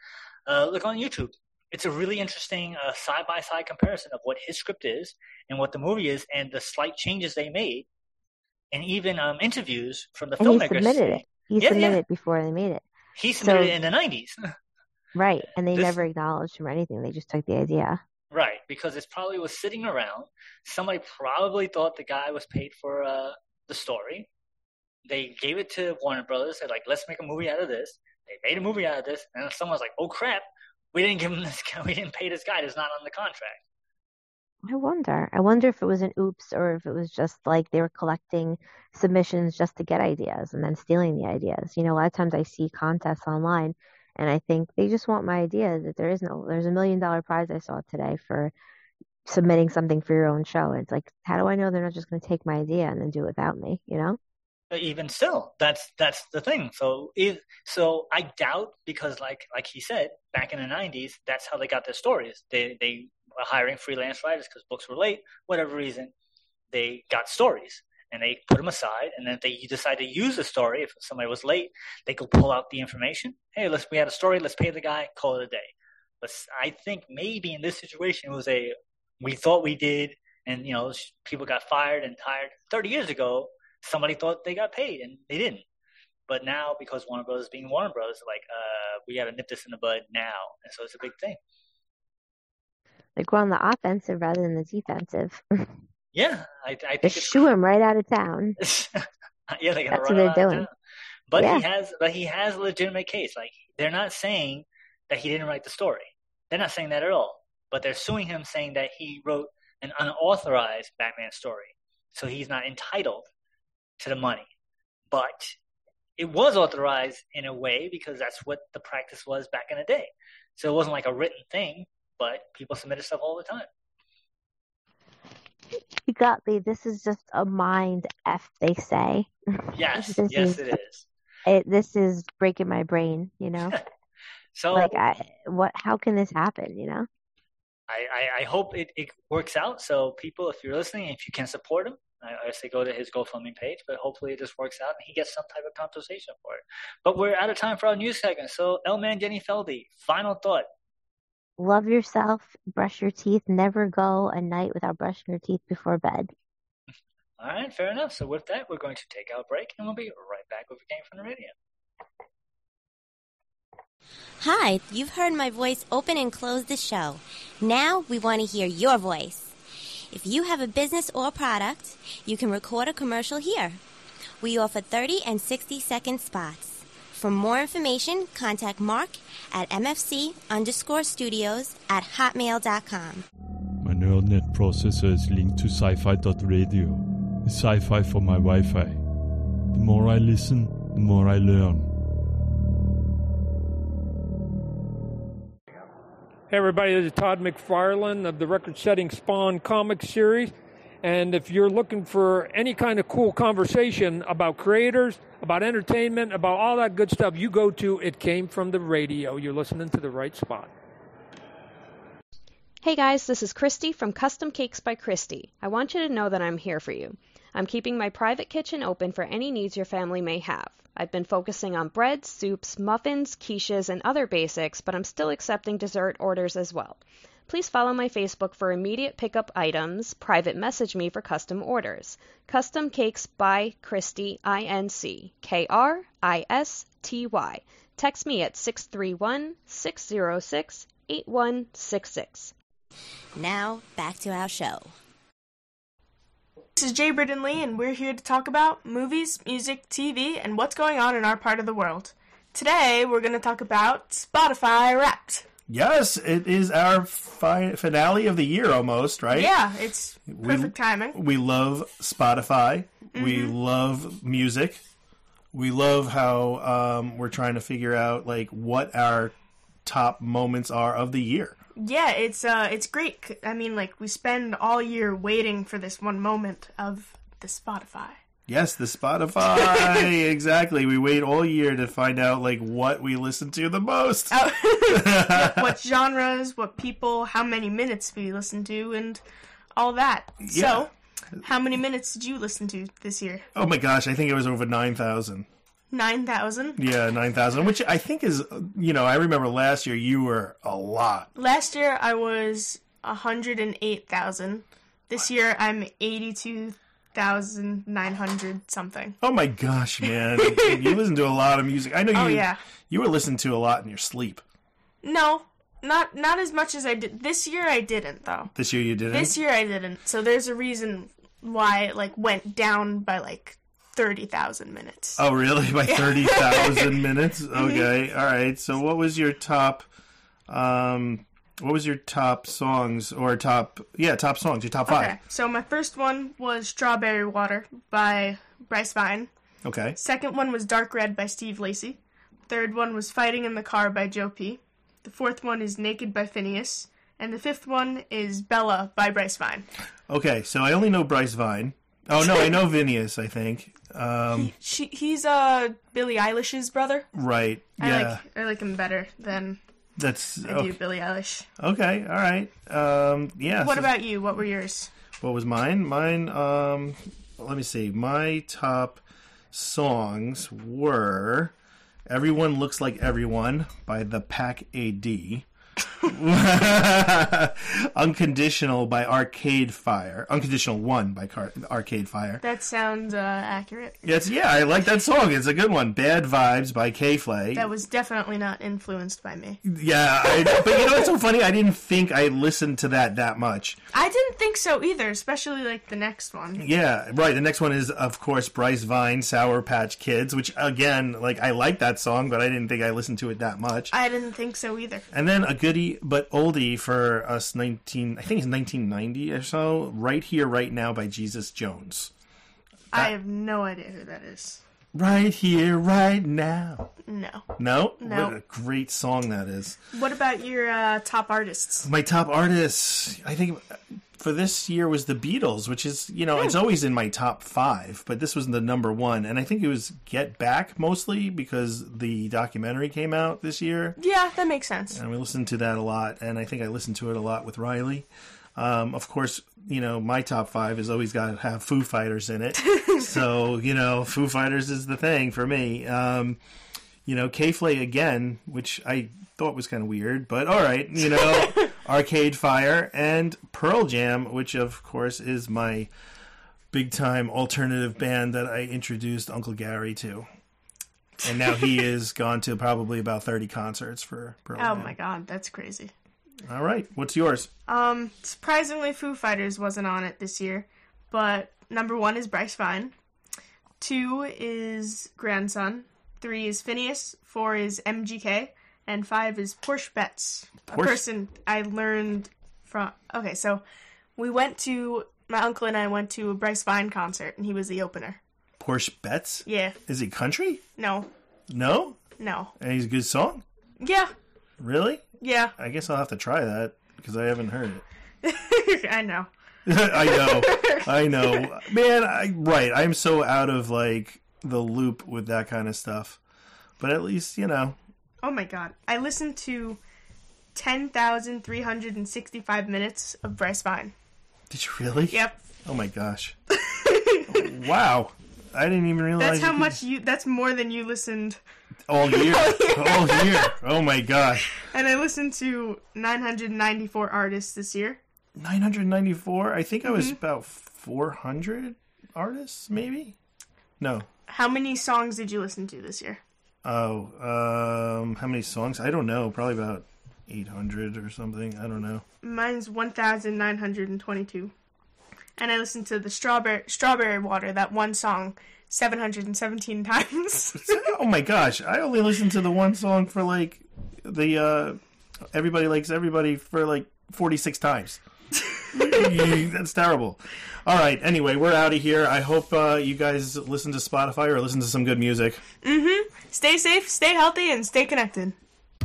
uh, look on YouTube. It's a really interesting side by side comparison of what his script is and what the movie is and the slight changes they made. And even um, interviews from the And filmmakers. he submitted it. He Yeah, submitted yeah. it before they made it. He submitted So- it in the 90s. Right. And they This- never acknowledged him or anything. They just took the idea. Right, because it probably was sitting around. Somebody probably thought the guy was paid for uh, the story. They gave it to Warner Brothers. They're like, let's make a movie out of this. They made a movie out of this, and someone's like, oh crap, we didn't give him this guy. We didn't pay this guy. It's not on the contract. I wonder. I wonder if it was an oops or if it was just like they were collecting submissions just to get ideas and then stealing the ideas. You know, a lot of times I see contests online and I think they just want my idea that there is no, there's a million dollar prize I saw today for submitting something for your own show. It's like, how do I know they're not just going to take my idea and then do it without me, you know? But even still, that's that's the thing. So so I doubt because like like he said back in the '90s, that's how they got their stories. They they were hiring freelance writers because books were late, whatever reason. They got stories and they put them aside, and then if they decide to use a story, if somebody was late, they could pull out the information. Hey, let's we had a story. Let's pay the guy. Call it a day. But I think maybe in this situation it was a we thought we did, and you know people got fired and tired. Thirty years ago, somebody thought they got paid and they didn't. But now, because Warner Brothers being Warner Brothers, like, uh, we got to nip this in the bud now, and so it's a big thing. They go on the offensive rather than the defensive. Yeah, I, I think Just shoo him right out of town. yeah, they're gonna That's what they're him out of doing. But Yeah. he has, but he has a legitimate case. Like they're not saying that he didn't write the story. They're not saying that at all. But they're suing him, saying that he wrote an unauthorized Batman story, so he's not entitled to the money. But it was authorized in a way because that's what the practice was back in the day. So it wasn't like a written thing, but people submitted stuff all the time. You got me. This is just a mind F, they say. Yes, This yes, is- it is. It, this is breaking my brain, you know? So like I what how can this happen, you know? I, I, I hope it, it works out. So people, if you're listening, if you can support him, I, I say go to his GoFundMe page. But hopefully it just works out and he gets some type of compensation for it. But we're out of time for our news segment. So Elman Jenny Feldy, final thought. Love yourself, brush your teeth, never go a night without brushing your teeth before bed. All right, fair enough. So with that, we're going to take our break and we'll be right back with a game from the radio. Hi, you've heard my voice open and close the show. Now we want to hear your voice. If you have a business or product, you can record a commercial here. We offer 30 and 60 second spots. For more information, contact Mark at mfc underscore studios at hotmail.com. My neural net processor is linked to sci-fi.radio. It's sci-fi for my Wi-Fi. The more I listen, the more I learn. Hey everybody, this is Todd McFarlane of the record-setting Spawn comic series. And if you're looking for any kind of cool conversation about creators, about entertainment, about all that good stuff, you go to It Came From the Radio. You're listening to the right spot. Hey guys, this is Kristy from Custom Cakes by Kristy. I want you to know that I'm here for you. I'm keeping my private kitchen open for any needs your family may have. I've been focusing on breads, soups, muffins, quiches, and other basics, but I'm still accepting dessert orders as well. Please follow my Facebook for immediate pickup items, private message me for custom orders. Custom Cakes by Kristy, I-N-C, K-R-I-S-T-Y. Text me at 631 606 8166. Now, back to our show. This is Jay Britton Lee, and we're here to talk about movies, music, TV, and what's going on in our part of the world. Today, we're going to talk about Spotify Wrapped. Yes, it is our fi- finale of the year almost, right? Yeah, it's We- perfect timing. We love Spotify. We Mhm. love music. We love how um, we're trying to figure out like what our top moments are of the year. Yeah, it's uh, it's great. I mean, like we spend all year waiting for this one moment of the Spotify. Yes, the Spotify. exactly. We wait all year to find out like what we listen to the most. Oh. what, what genres, what people, how many minutes we listen to, and all that. So, how many minutes did you listen to this year? Oh my gosh, I think it was over 9,000. 9,000. Yeah, 9,000, which I think is, you know, I remember last year you were a lot. Last year I was 108,000. This year I'm 82,900 something. Oh my gosh, man. you listen to a lot of music. I know you Oh, yeah. you were listening to a lot in your sleep. No, not not as much as I did. This year I didn't though. This year you didn't? This year I didn't. So there's a reason why it like went down by like 30,000 minutes. Oh, really? By Yeah. 30,000 minutes? Mhm. Okay. All right. So what was your top um what was your top songs or top yeah, top songs, your top 5? Okay. So my first one was Strawberry Water by Bryce Vine. Okay. Second one was Dark Red by Steve Lacy. Third one was Fighting in the Car by Joe P. The fourth one is Naked by Finneas. And the fifth one is Bella by Bryce Vine. Okay, so I only know Bryce Vine. Oh no, I know finneas I think. Um She, he's uh Billie Eilish's brother. right. I Yeah. like I like him better than That's I okay. do Billie Eilish. Okay, all right. Um yeah. What so- about you? What were yours? What was mine? Mine, um, let me see. My top songs were Everyone Looks Like Everyone by the Pack AD. Unconditional by Arcade Fire. Unconditional One by Car- Arcade Fire. That sounds uh, accurate. Yes, yeah, I like that song. It's a good one. Bad Vibes by K Flay. That was definitely not influenced by me. Yeah, I, but you know what's so funny? I didn't think I listened to that that much. I didn't think so either, especially like the next one. Yeah, right. The next one is, of course, Bryce Vine, Sour Patch Kids, which again, like I like that song, but I didn't think I listened to it that much. I didn't think so either. And then a goodie but oldie for us, nineteen, I think it's nineteen ninety or so. Right here, right now by Jesus Jones. I have no idea who that is. Right here, right now. No. No, No. What a great song that is. What about your uh, top artists? My top artists, I think for this year was the Beatles, which is, you know, it's always in my top five, but this was the number one. And I think it was Get Back mostly because the documentary came out this year. Yeah, that makes sense. And we listened to that a lot. And I think I listened to it a lot with Riley. Um, of course, you know, my top five has always got to have Foo Fighters in it. so, you know, Foo Fighters is the thing for me. Um, you know, K-Flay again, which I thought was kind of weird, but all right, you know, Arcade Fire and Pearl Jam, which of course is my big time alternative band that I introduced Uncle Gary to. And now he is gone to probably about 30 concerts for Pearl Jam. Oh Jam. my god, that's crazy. All right, what's yours? Um, surprisingly, Foo Fighters wasn't on it this year, but number one is Bryce Vine, two is Grandson, three is Finneas, four is MGK, and five is Porsche Betts, a Porsche- person I learned from. Okay, so we went to my uncle and I went to a Bryce Vine concert, and he was the opener. Porsche Betts? Yeah, Is he country? no, No? no, And he's a good song? yeah, Really? yeah. I guess I'll have to try that because I haven't heard it. I know. I know. I know. Man, I right. I'm so out of like the loop with that kind of stuff. But at least, you know. Oh my god. I listened to 10,365 minutes of Bryce Vine. Did you really? Yep. Oh my gosh. wow. I didn't even realize That's how you could- much you that's more than you listened. all year. all year. Oh my gosh. And I listened to 994 artists this year. 994. I think I was Mhm. about 400 artists maybe. No. How many songs did you listen to this year? Oh, um how many songs? I don't know. Probably about 800 or something. I don't know. Mine's 1922. And I listened to the Strawberry Strawberry Water that one song 717 times. oh my gosh, I only listened to the one song for like the uh everybody likes everybody for like 46 times. That's terrible. All right, anyway, we're out of here. I hope uh, you guys listen to Spotify or listen to some good music. mhm. Stay safe, stay healthy and stay connected.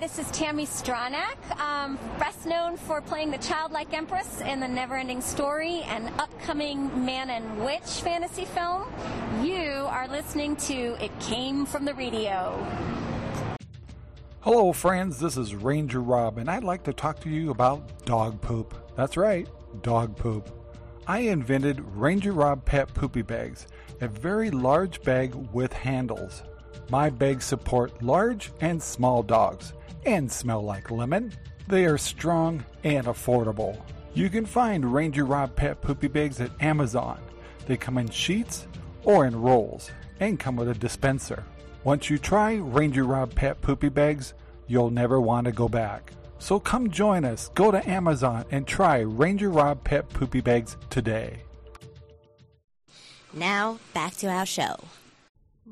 this is Tami Stronach, um, best known for playing the childlike empress in the Neverending Story and upcoming Man and Witch fantasy film. You are listening to It Came from the Radio. Hello, friends. This is Ranger Rob, and I'd like to talk to you about dog poop. That's right, dog poop. I invented Ranger Rob Pet Poopy Bags, a very large bag with handles. My bags support large and small dogs and smell like lemon. They are strong and affordable. You can find Ranger Rob Pet Poopy Bags at Amazon. They come in sheets or in rolls and come with a dispenser. Once you try Ranger Rob Pet Poopy Bags, you'll never want to go back. So come join us. Go to Amazon and try Ranger Rob Pet Poopy Bags today. Now, back to our show.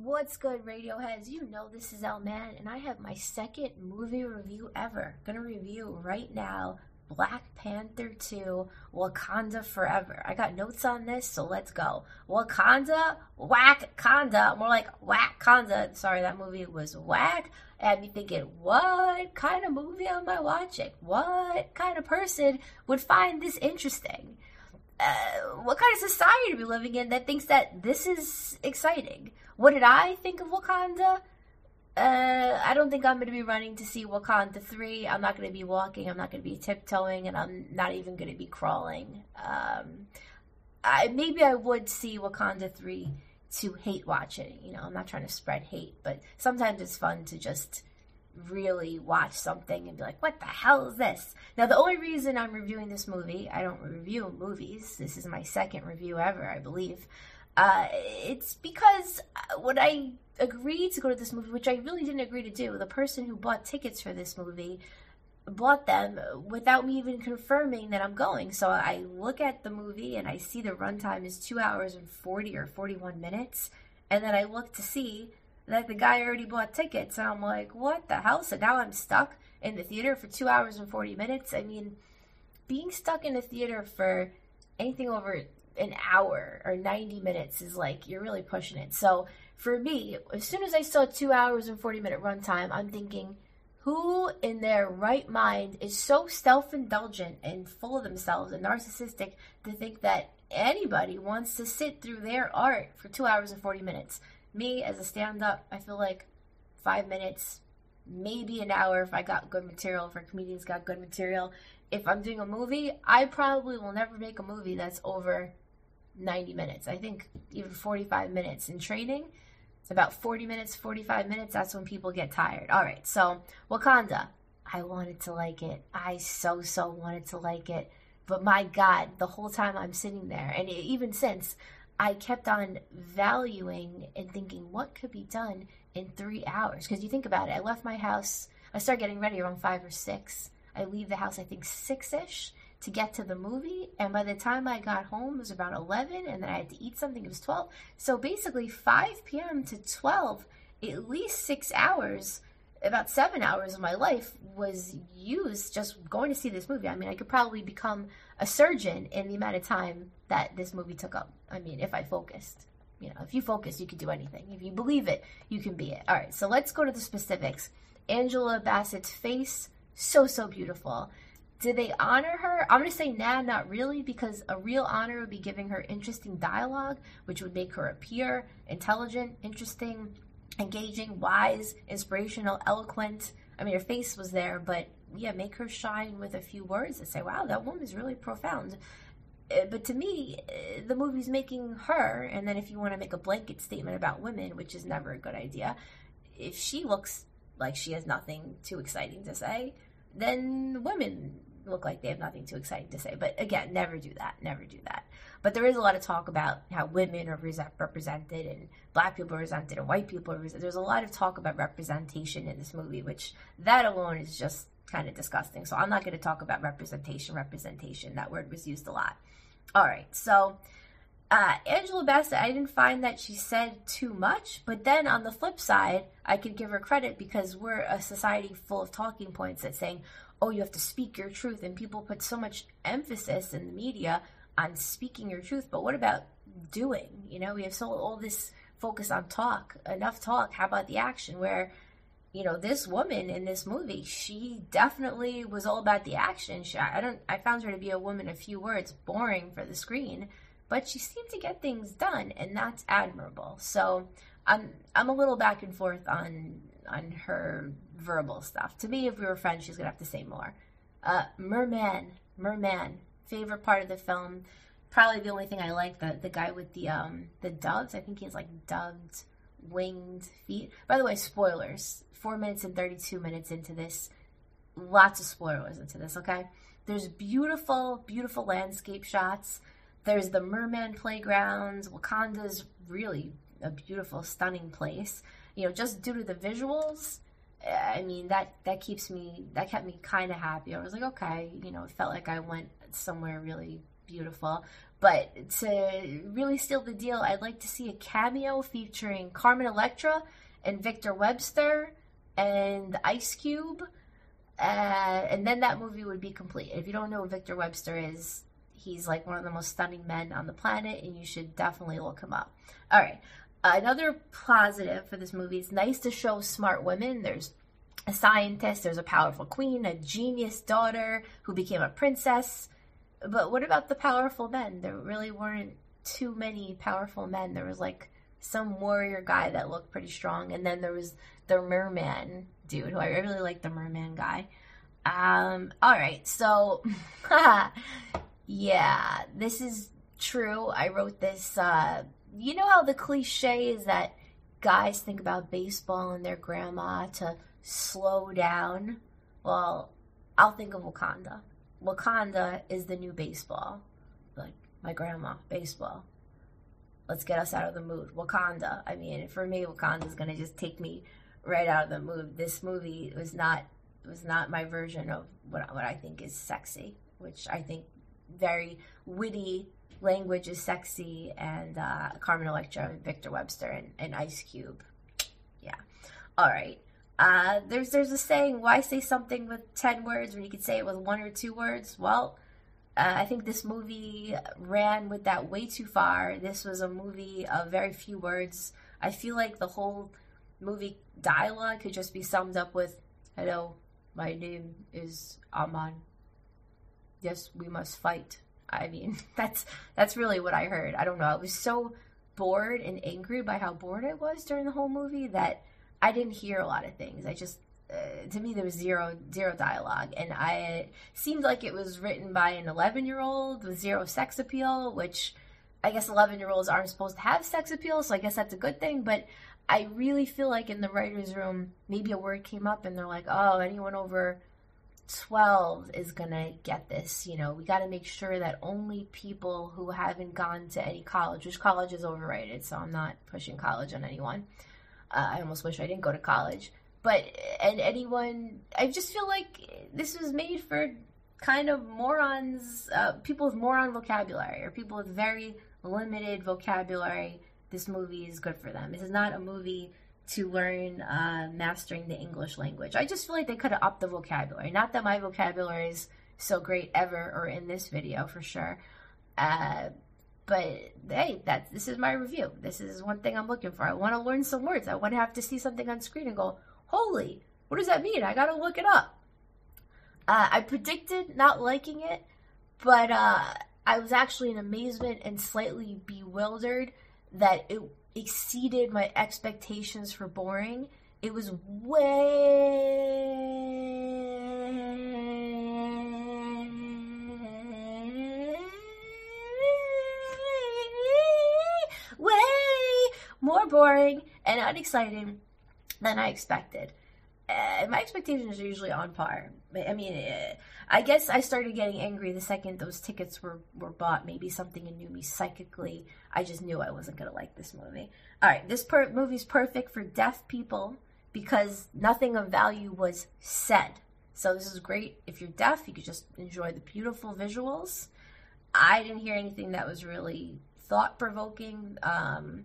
What's good, Radioheads? You know this is El Man, and I have my second movie review ever. Gonna review right now Black Panther 2 Wakanda Forever. I got notes on this, so let's go. Wakanda, whack Kanda. More like whack Kanda. Sorry, that movie was whack. And me thinking, what kind of movie am I watching? What kind of person would find this interesting? Uh, what kind of society are we living in that thinks that this is exciting? What did I think of Wakanda? Uh, I don't think I'm going to be running to see Wakanda 3. I'm not going to be walking. I'm not going to be tiptoeing, and I'm not even going to be crawling. Um, I, maybe I would see Wakanda 3 to hate watch it. You know, I'm not trying to spread hate, but sometimes it's fun to just really watch something and be like, what the hell is this? Now, the only reason I'm reviewing this movie, I don't review movies. This is my second review ever, I believe. Uh, it's because when I agreed to go to this movie, which I really didn't agree to do, the person who bought tickets for this movie bought them without me even confirming that I'm going. So I look at the movie and I see the runtime is two hours and 40 or 41 minutes. And then I look to see that the guy already bought tickets. And I'm like, what the hell? So now I'm stuck in the theater for two hours and 40 minutes. I mean, being stuck in a theater for anything over an hour or 90 minutes is like you're really pushing it. So for me, as soon as I saw two hours and 40 minute runtime, I'm thinking, who in their right mind is so self indulgent and full of themselves and narcissistic to think that anybody wants to sit through their art for two hours and 40 minutes? Me, as a stand up, I feel like five minutes, maybe an hour if I got good material, if our comedians got good material. If I'm doing a movie, I probably will never make a movie that's over 90 minutes. I think even 45 minutes in training. It's about 40 minutes, 45 minutes. That's when people get tired. All right, so Wakanda. I wanted to like it. I so, so wanted to like it. But my God, the whole time I'm sitting there, and even since, I kept on valuing and thinking what could be done in three hours. Because you think about it, I left my house, I started getting ready around five or six. I leave the house, I think, six ish to get to the movie. And by the time I got home, it was about 11, and then I had to eat something. It was 12. So basically, 5 p.m. to 12, at least six hours, about seven hours of my life was used just going to see this movie. I mean, I could probably become a surgeon in the amount of time that this movie took up. I mean, if I focused. You know, if you focus, you can do anything. If you believe it, you can be it. All right, so let's go to the specifics. Angela Bassett's face, so, so beautiful. Did they honor her? I'm going to say nah, not really, because a real honor would be giving her interesting dialogue, which would make her appear intelligent, interesting, engaging, wise, inspirational, eloquent. I mean, her face was there, but yeah, make her shine with a few words and say, wow, that woman is really profound. Uh, but to me, uh, the movie's making her, and then if you want to make a blanket statement about women, which is never a good idea, if she looks like she has nothing too exciting to say, then women look like they have nothing too exciting to say. But again, never do that. Never do that. But there is a lot of talk about how women are represented and black people are represented and white people are represented. There's a lot of talk about representation in this movie, which that alone is just kind of disgusting. So I'm not going to talk about representation, representation. That word was used a lot. All right. So uh, Angela Bassett, I didn't find that she said too much, but then on the flip side, I could give her credit because we're a society full of talking points that saying, oh, you have to speak your truth, and people put so much emphasis in the media on speaking your truth, but what about doing? You know, we have so all this focus on talk, enough talk. How about the action? Where, you know, this woman in this movie, she definitely was all about the action. She, I don't, I found her to be a woman of few words, boring for the screen but she seemed to get things done, and that's admirable. So I'm I'm a little back and forth on on her verbal stuff. To me, if we were friends, she's gonna have to say more. Uh, Merman, Merman, favorite part of the film. Probably the only thing I like the the guy with the um the doves. I think he's like dubbed winged feet. By the way, spoilers. Four minutes and thirty two minutes into this, lots of spoilers into this. Okay, there's beautiful, beautiful landscape shots there's the Merman Playgrounds. Wakanda's really a beautiful, stunning place. You know, just due to the visuals, I mean that that keeps me that kept me kind of happy. I was like, okay, you know, it felt like I went somewhere really beautiful. But to really seal the deal, I'd like to see a cameo featuring Carmen Electra and Victor Webster and Ice Cube. Uh, and then that movie would be complete. If you don't know who Victor Webster is, He's like one of the most stunning men on the planet, and you should definitely look him up. All right. Another positive for this movie is nice to show smart women. There's a scientist, there's a powerful queen, a genius daughter who became a princess. But what about the powerful men? There really weren't too many powerful men. There was like some warrior guy that looked pretty strong, and then there was the merman dude who I really like the merman guy. Um, all right, so Yeah, this is true. I wrote this. Uh, you know how the cliche is that guys think about baseball and their grandma to slow down? Well, I'll think of Wakanda. Wakanda is the new baseball. Like, my grandma, baseball. Let's get us out of the mood. Wakanda. I mean, for me, Wakanda is going to just take me right out of the movie. This movie was not was not my version of what what I think is sexy, which I think very witty language is sexy, and uh, Carmen Electra, and Victor Webster, and, and Ice Cube. Yeah. All right. Uh, there's there's a saying, why say something with ten words when you could say it with one or two words? Well, uh, I think this movie ran with that way too far. This was a movie of very few words. I feel like the whole movie dialogue could just be summed up with, "Hello, my name is Aman yes, we must fight. I mean, that's that's really what I heard. I don't know. I was so bored and angry by how bored I was during the whole movie that I didn't hear a lot of things. I just uh, to me there was zero zero dialogue and I it seemed like it was written by an 11 year old with zero sex appeal, which I guess 11 year olds aren't supposed to have sex appeal, so I guess that's a good thing. But I really feel like in the writer's room, maybe a word came up and they're like, oh, anyone over 12 is going to get this. You know, we got to make sure that only people who haven't gone to any college, which college is overrated, so I'm not pushing college on anyone. Uh, I almost wish I didn't go to college. But, and anyone, I just feel like this was made for kind of morons, uh, people with moron vocabulary, or people with very limited vocabulary. This movie is good for them. This is not a movie to learn uh, mastering the English language. I just feel like they could have upped the vocabulary. Not that my vocabulary is so great ever or in this video for sure. Uh, but hey, that this is my review. This is one thing I'm looking for. I want to learn some words. I want to have to see something on screen and go, "Holy, what does that mean?" I got to look it up. Uh, I predicted not liking it, but uh, I was actually in amazement and slightly bewildered that it exceeded my expectations for boring. It was way, way more boring and unexciting than I expected. Uh, my expectations are usually on par. I mean, eh, I guess I started getting angry the second those tickets were were bought. Maybe something in me psychically. I just knew I wasn't gonna like this movie. All right, this per- movie's perfect for deaf people because nothing of value was said. So this is great if you're deaf. You could just enjoy the beautiful visuals. I didn't hear anything that was really thought provoking. Um,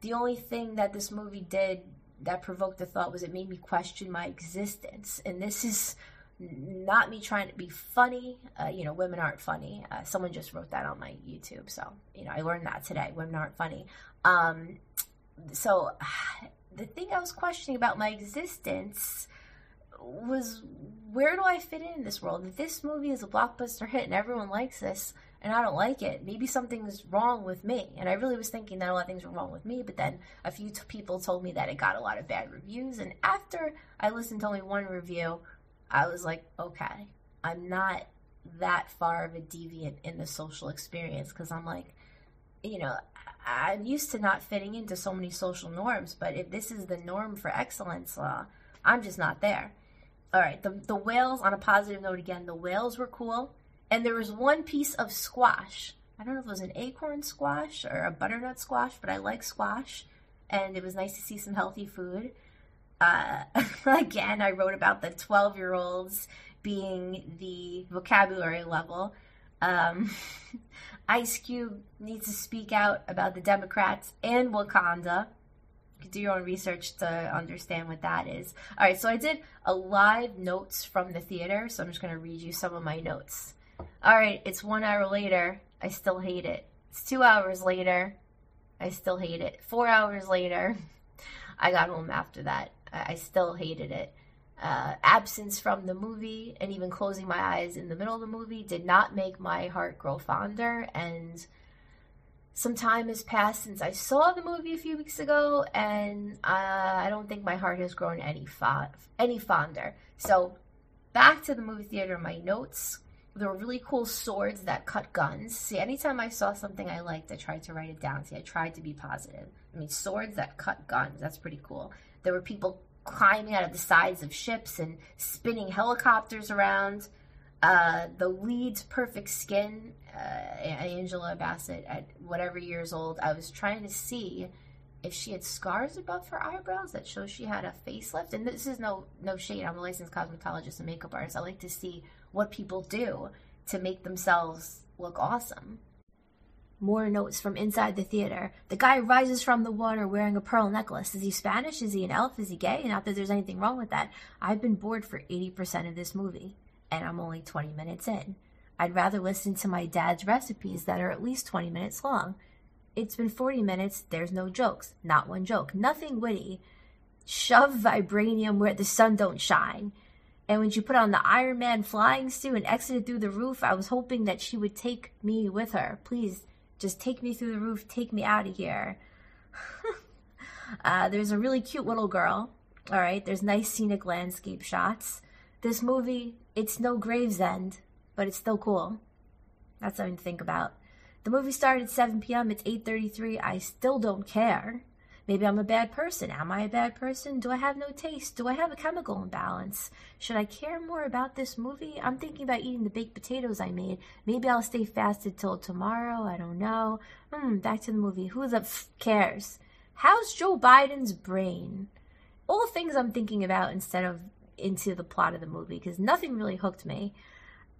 the only thing that this movie did that provoked the thought was it made me question my existence. And this is not me trying to be funny. Uh, you know, women aren't funny. Uh, someone just wrote that on my YouTube. So, you know, I learned that today. Women aren't funny. Um, so, the thing I was questioning about my existence was where do I fit in in this world? If this movie is a blockbuster hit and everyone likes this, and I don't like it. Maybe something's wrong with me. And I really was thinking that a lot of things were wrong with me, but then a few t- people told me that it got a lot of bad reviews. And after I listened to only one review, I was like, okay, I'm not that far of a deviant in the social experience because I'm like, you know, I'm used to not fitting into so many social norms, but if this is the norm for excellence, law, I'm just not there. All right, the, the whales, on a positive note again, the whales were cool and there was one piece of squash. I don't know if it was an acorn squash or a butternut squash, but I like squash, and it was nice to see some healthy food. Uh, again, I wrote about the 12 year olds being the vocabulary level. Um, Ice Cube needs to speak out about the Democrats and Wakanda. You can do your own research to understand what that is. All right, so I did a live notes from the theater, so I'm just going to read you some of my notes. All right, it's one hour later. I still hate it. It's two hours later. I still hate it. Four hours later. I got home after that. I still hated it. Uh, absence from the movie and even closing my eyes in the middle of the movie did not make my heart grow fonder. And some time has passed since I saw the movie a few weeks ago, and uh, I don't think my heart has grown any fo- any fonder. So back to the movie theater. My notes there were really cool swords that cut guns. See, anytime I saw something I liked, I tried to write it down. See, I tried to be positive. I mean, swords that cut guns, that's pretty cool. There were people climbing out of the sides of ships and spinning helicopters around. Uh, the lead's perfect skin, uh, Angela Bassett, at whatever years old, I was trying to see if she had scars above her eyebrows that shows she had a facelift. And this is no no shade. I'm a licensed cosmetologist and makeup artist. I like to see what people do to make themselves look awesome. More notes from inside the theater. The guy rises from the water wearing a pearl necklace. Is he Spanish? Is he an elf? Is he gay? Not that there's anything wrong with that. I've been bored for 80% of this movie, and I'm only 20 minutes in. I'd rather listen to my dad's recipes that are at least 20 minutes long. It's been 40 minutes, there's no jokes. Not one joke. Nothing witty. Shove vibranium where the sun don't shine. And when she put on the Iron Man flying suit and exited through the roof, I was hoping that she would take me with her. Please, just take me through the roof, take me out of here. uh, there's a really cute little girl. All right, there's nice scenic landscape shots. This movie, it's no Gravesend, but it's still cool. That's something to think about. The movie started at 7 p.m. It's 8:33. I still don't care. Maybe I'm a bad person. Am I a bad person? Do I have no taste? Do I have a chemical imbalance? Should I care more about this movie? I'm thinking about eating the baked potatoes I made. Maybe I'll stay fasted till tomorrow. I don't know. Hmm, back to the movie. Who the f cares? How's Joe Biden's brain? All things I'm thinking about instead of into the plot of the movie because nothing really hooked me.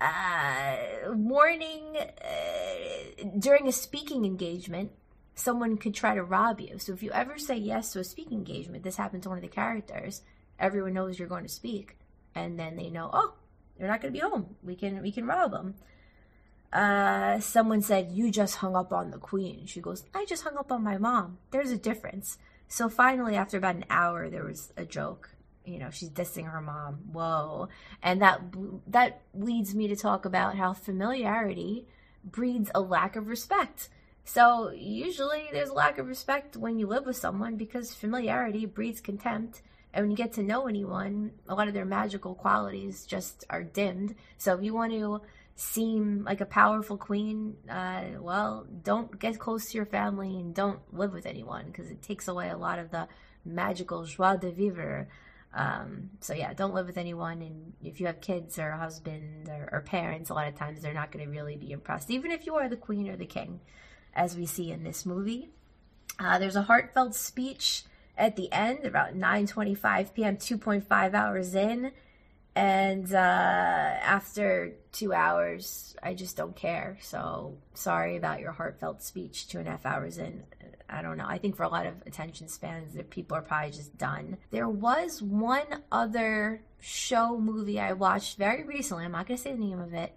Uh, warning uh, during a speaking engagement, someone could try to rob you. So if you ever say yes to a speaking engagement, this happened to one of the characters. Everyone knows you're going to speak, and then they know, oh, they're not going to be home. We can we can rob them. Uh, someone said you just hung up on the queen. She goes, I just hung up on my mom. There's a difference. So finally, after about an hour, there was a joke. You know, she's dissing her mom. Whoa, and that that leads me to talk about how familiarity breeds a lack of respect so usually there's a lack of respect when you live with someone because familiarity breeds contempt. And when you get to know anyone, a lot of their magical qualities just are dimmed. So if you want to seem like a powerful queen, uh, well, don't get close to your family and don't live with anyone because it takes away a lot of the magical joie de vivre. Um, so yeah, don't live with anyone, and if you have kids or a husband or, or parents, a lot of times they're not going to really be impressed, even if you are the queen or the king, as we see in this movie. Uh, there's a heartfelt speech at the end, about 9:25 p.m., 2.5 hours in, and uh, after two hours, I just don't care. So sorry about your heartfelt speech two and a half hours in. I don't know. I think for a lot of attention spans, that people are probably just done. There was one other show movie I watched very recently. I'm not to say the name of it.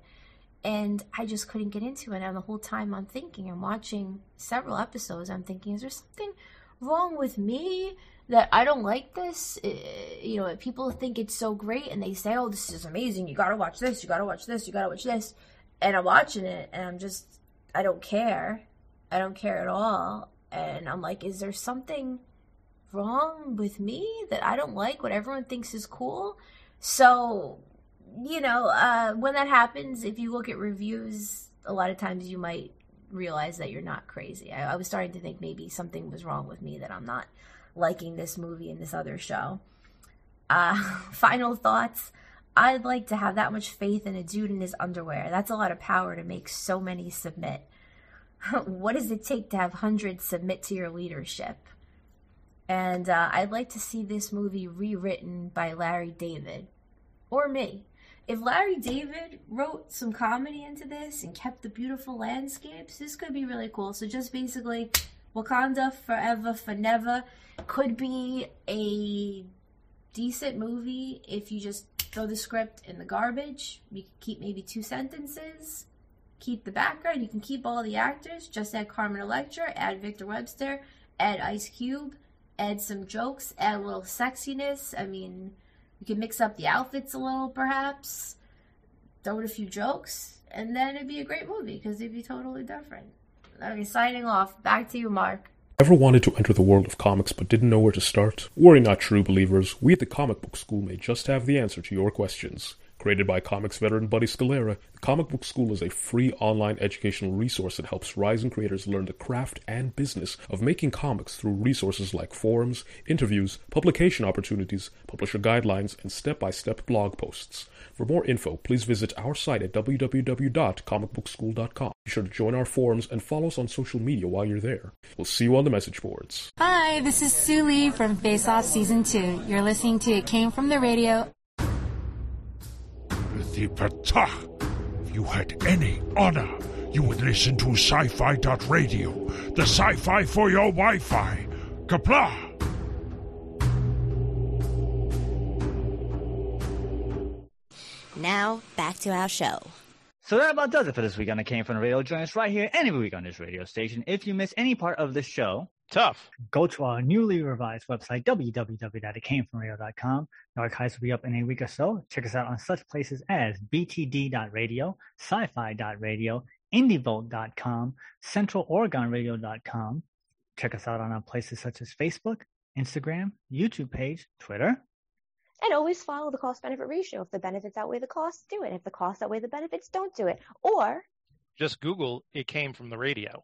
And I just couldn't get into it. And the whole time I'm thinking, I'm watching several episodes, I'm thinking, is there something wrong with me that I don't like this? Uh, you know, people think it's so great and they say, oh, this is amazing. You got to watch this. You got to watch this. You got to watch this. And I'm watching it and I'm just, I don't care. I don't care at all and I'm like, is there something wrong with me that I don't like what everyone thinks is cool? So, you know, uh, when that happens, if you look at reviews, a lot of times you might realize that you're not crazy. I, I was starting to think maybe something was wrong with me that I'm not liking this movie and this other show. Uh, final thoughts. I'd like to have that much faith in a dude in his underwear. That's a lot of power to make so many submit. what does it take to have hundreds submit to your leadership? And uh, I'd like to see this movie rewritten by Larry David or me. If Larry David wrote some comedy into this and kept the beautiful landscapes, this could be really cool. So, just basically, Wakanda Forever for Never could be a decent movie if you just throw the script in the garbage. You could keep maybe two sentences keep the background. You can keep all the actors. Just add Carmen Electra, add Victor Webster, add Ice Cube, add some jokes, add a little sexiness. I mean, you can mix up the outfits a little, perhaps. Throw in a few jokes, and then it'd be a great movie because it'd be totally different. Okay, signing off. Back to you, Mark. Ever wanted to enter the world of comics but didn't know where to start? Worry not, true believers. We at the Comic Book School may just have the answer to your questions. Created by comics veteran Buddy Scalera, the Comic Book School is a free online educational resource that helps rising creators learn the craft and business of making comics through resources like forums, interviews, publication opportunities, publisher guidelines, and step by step blog posts. For more info, please visit our site at www.comicbookschool.com. Be sure to join our forums and follow us on social media while you're there. We'll see you on the message boards. Hi, this is Sue Lee from Face Off Season 2. You're listening to It Came From the Radio if you had any honor, you would listen to sci-fi radio, the sci-fi for your Wi-Fi. Kapla! Now, back to our show. So that about does it for this week on the Came From the Radio. Join us right here any week on this radio station. If you miss any part of the show, Tough. Go to our newly revised website, www.itcamefromradio.com. The archives will be up in a week or so. Check us out on such places as btd.radio, sci-fi.radio, indievolt.com, centraloregonradio.com. Check us out on our places such as Facebook, Instagram, YouTube page, Twitter. And always follow the cost benefit ratio. If the benefits outweigh the costs, do it. If the costs outweigh the benefits, don't do it. Or just Google it came from the radio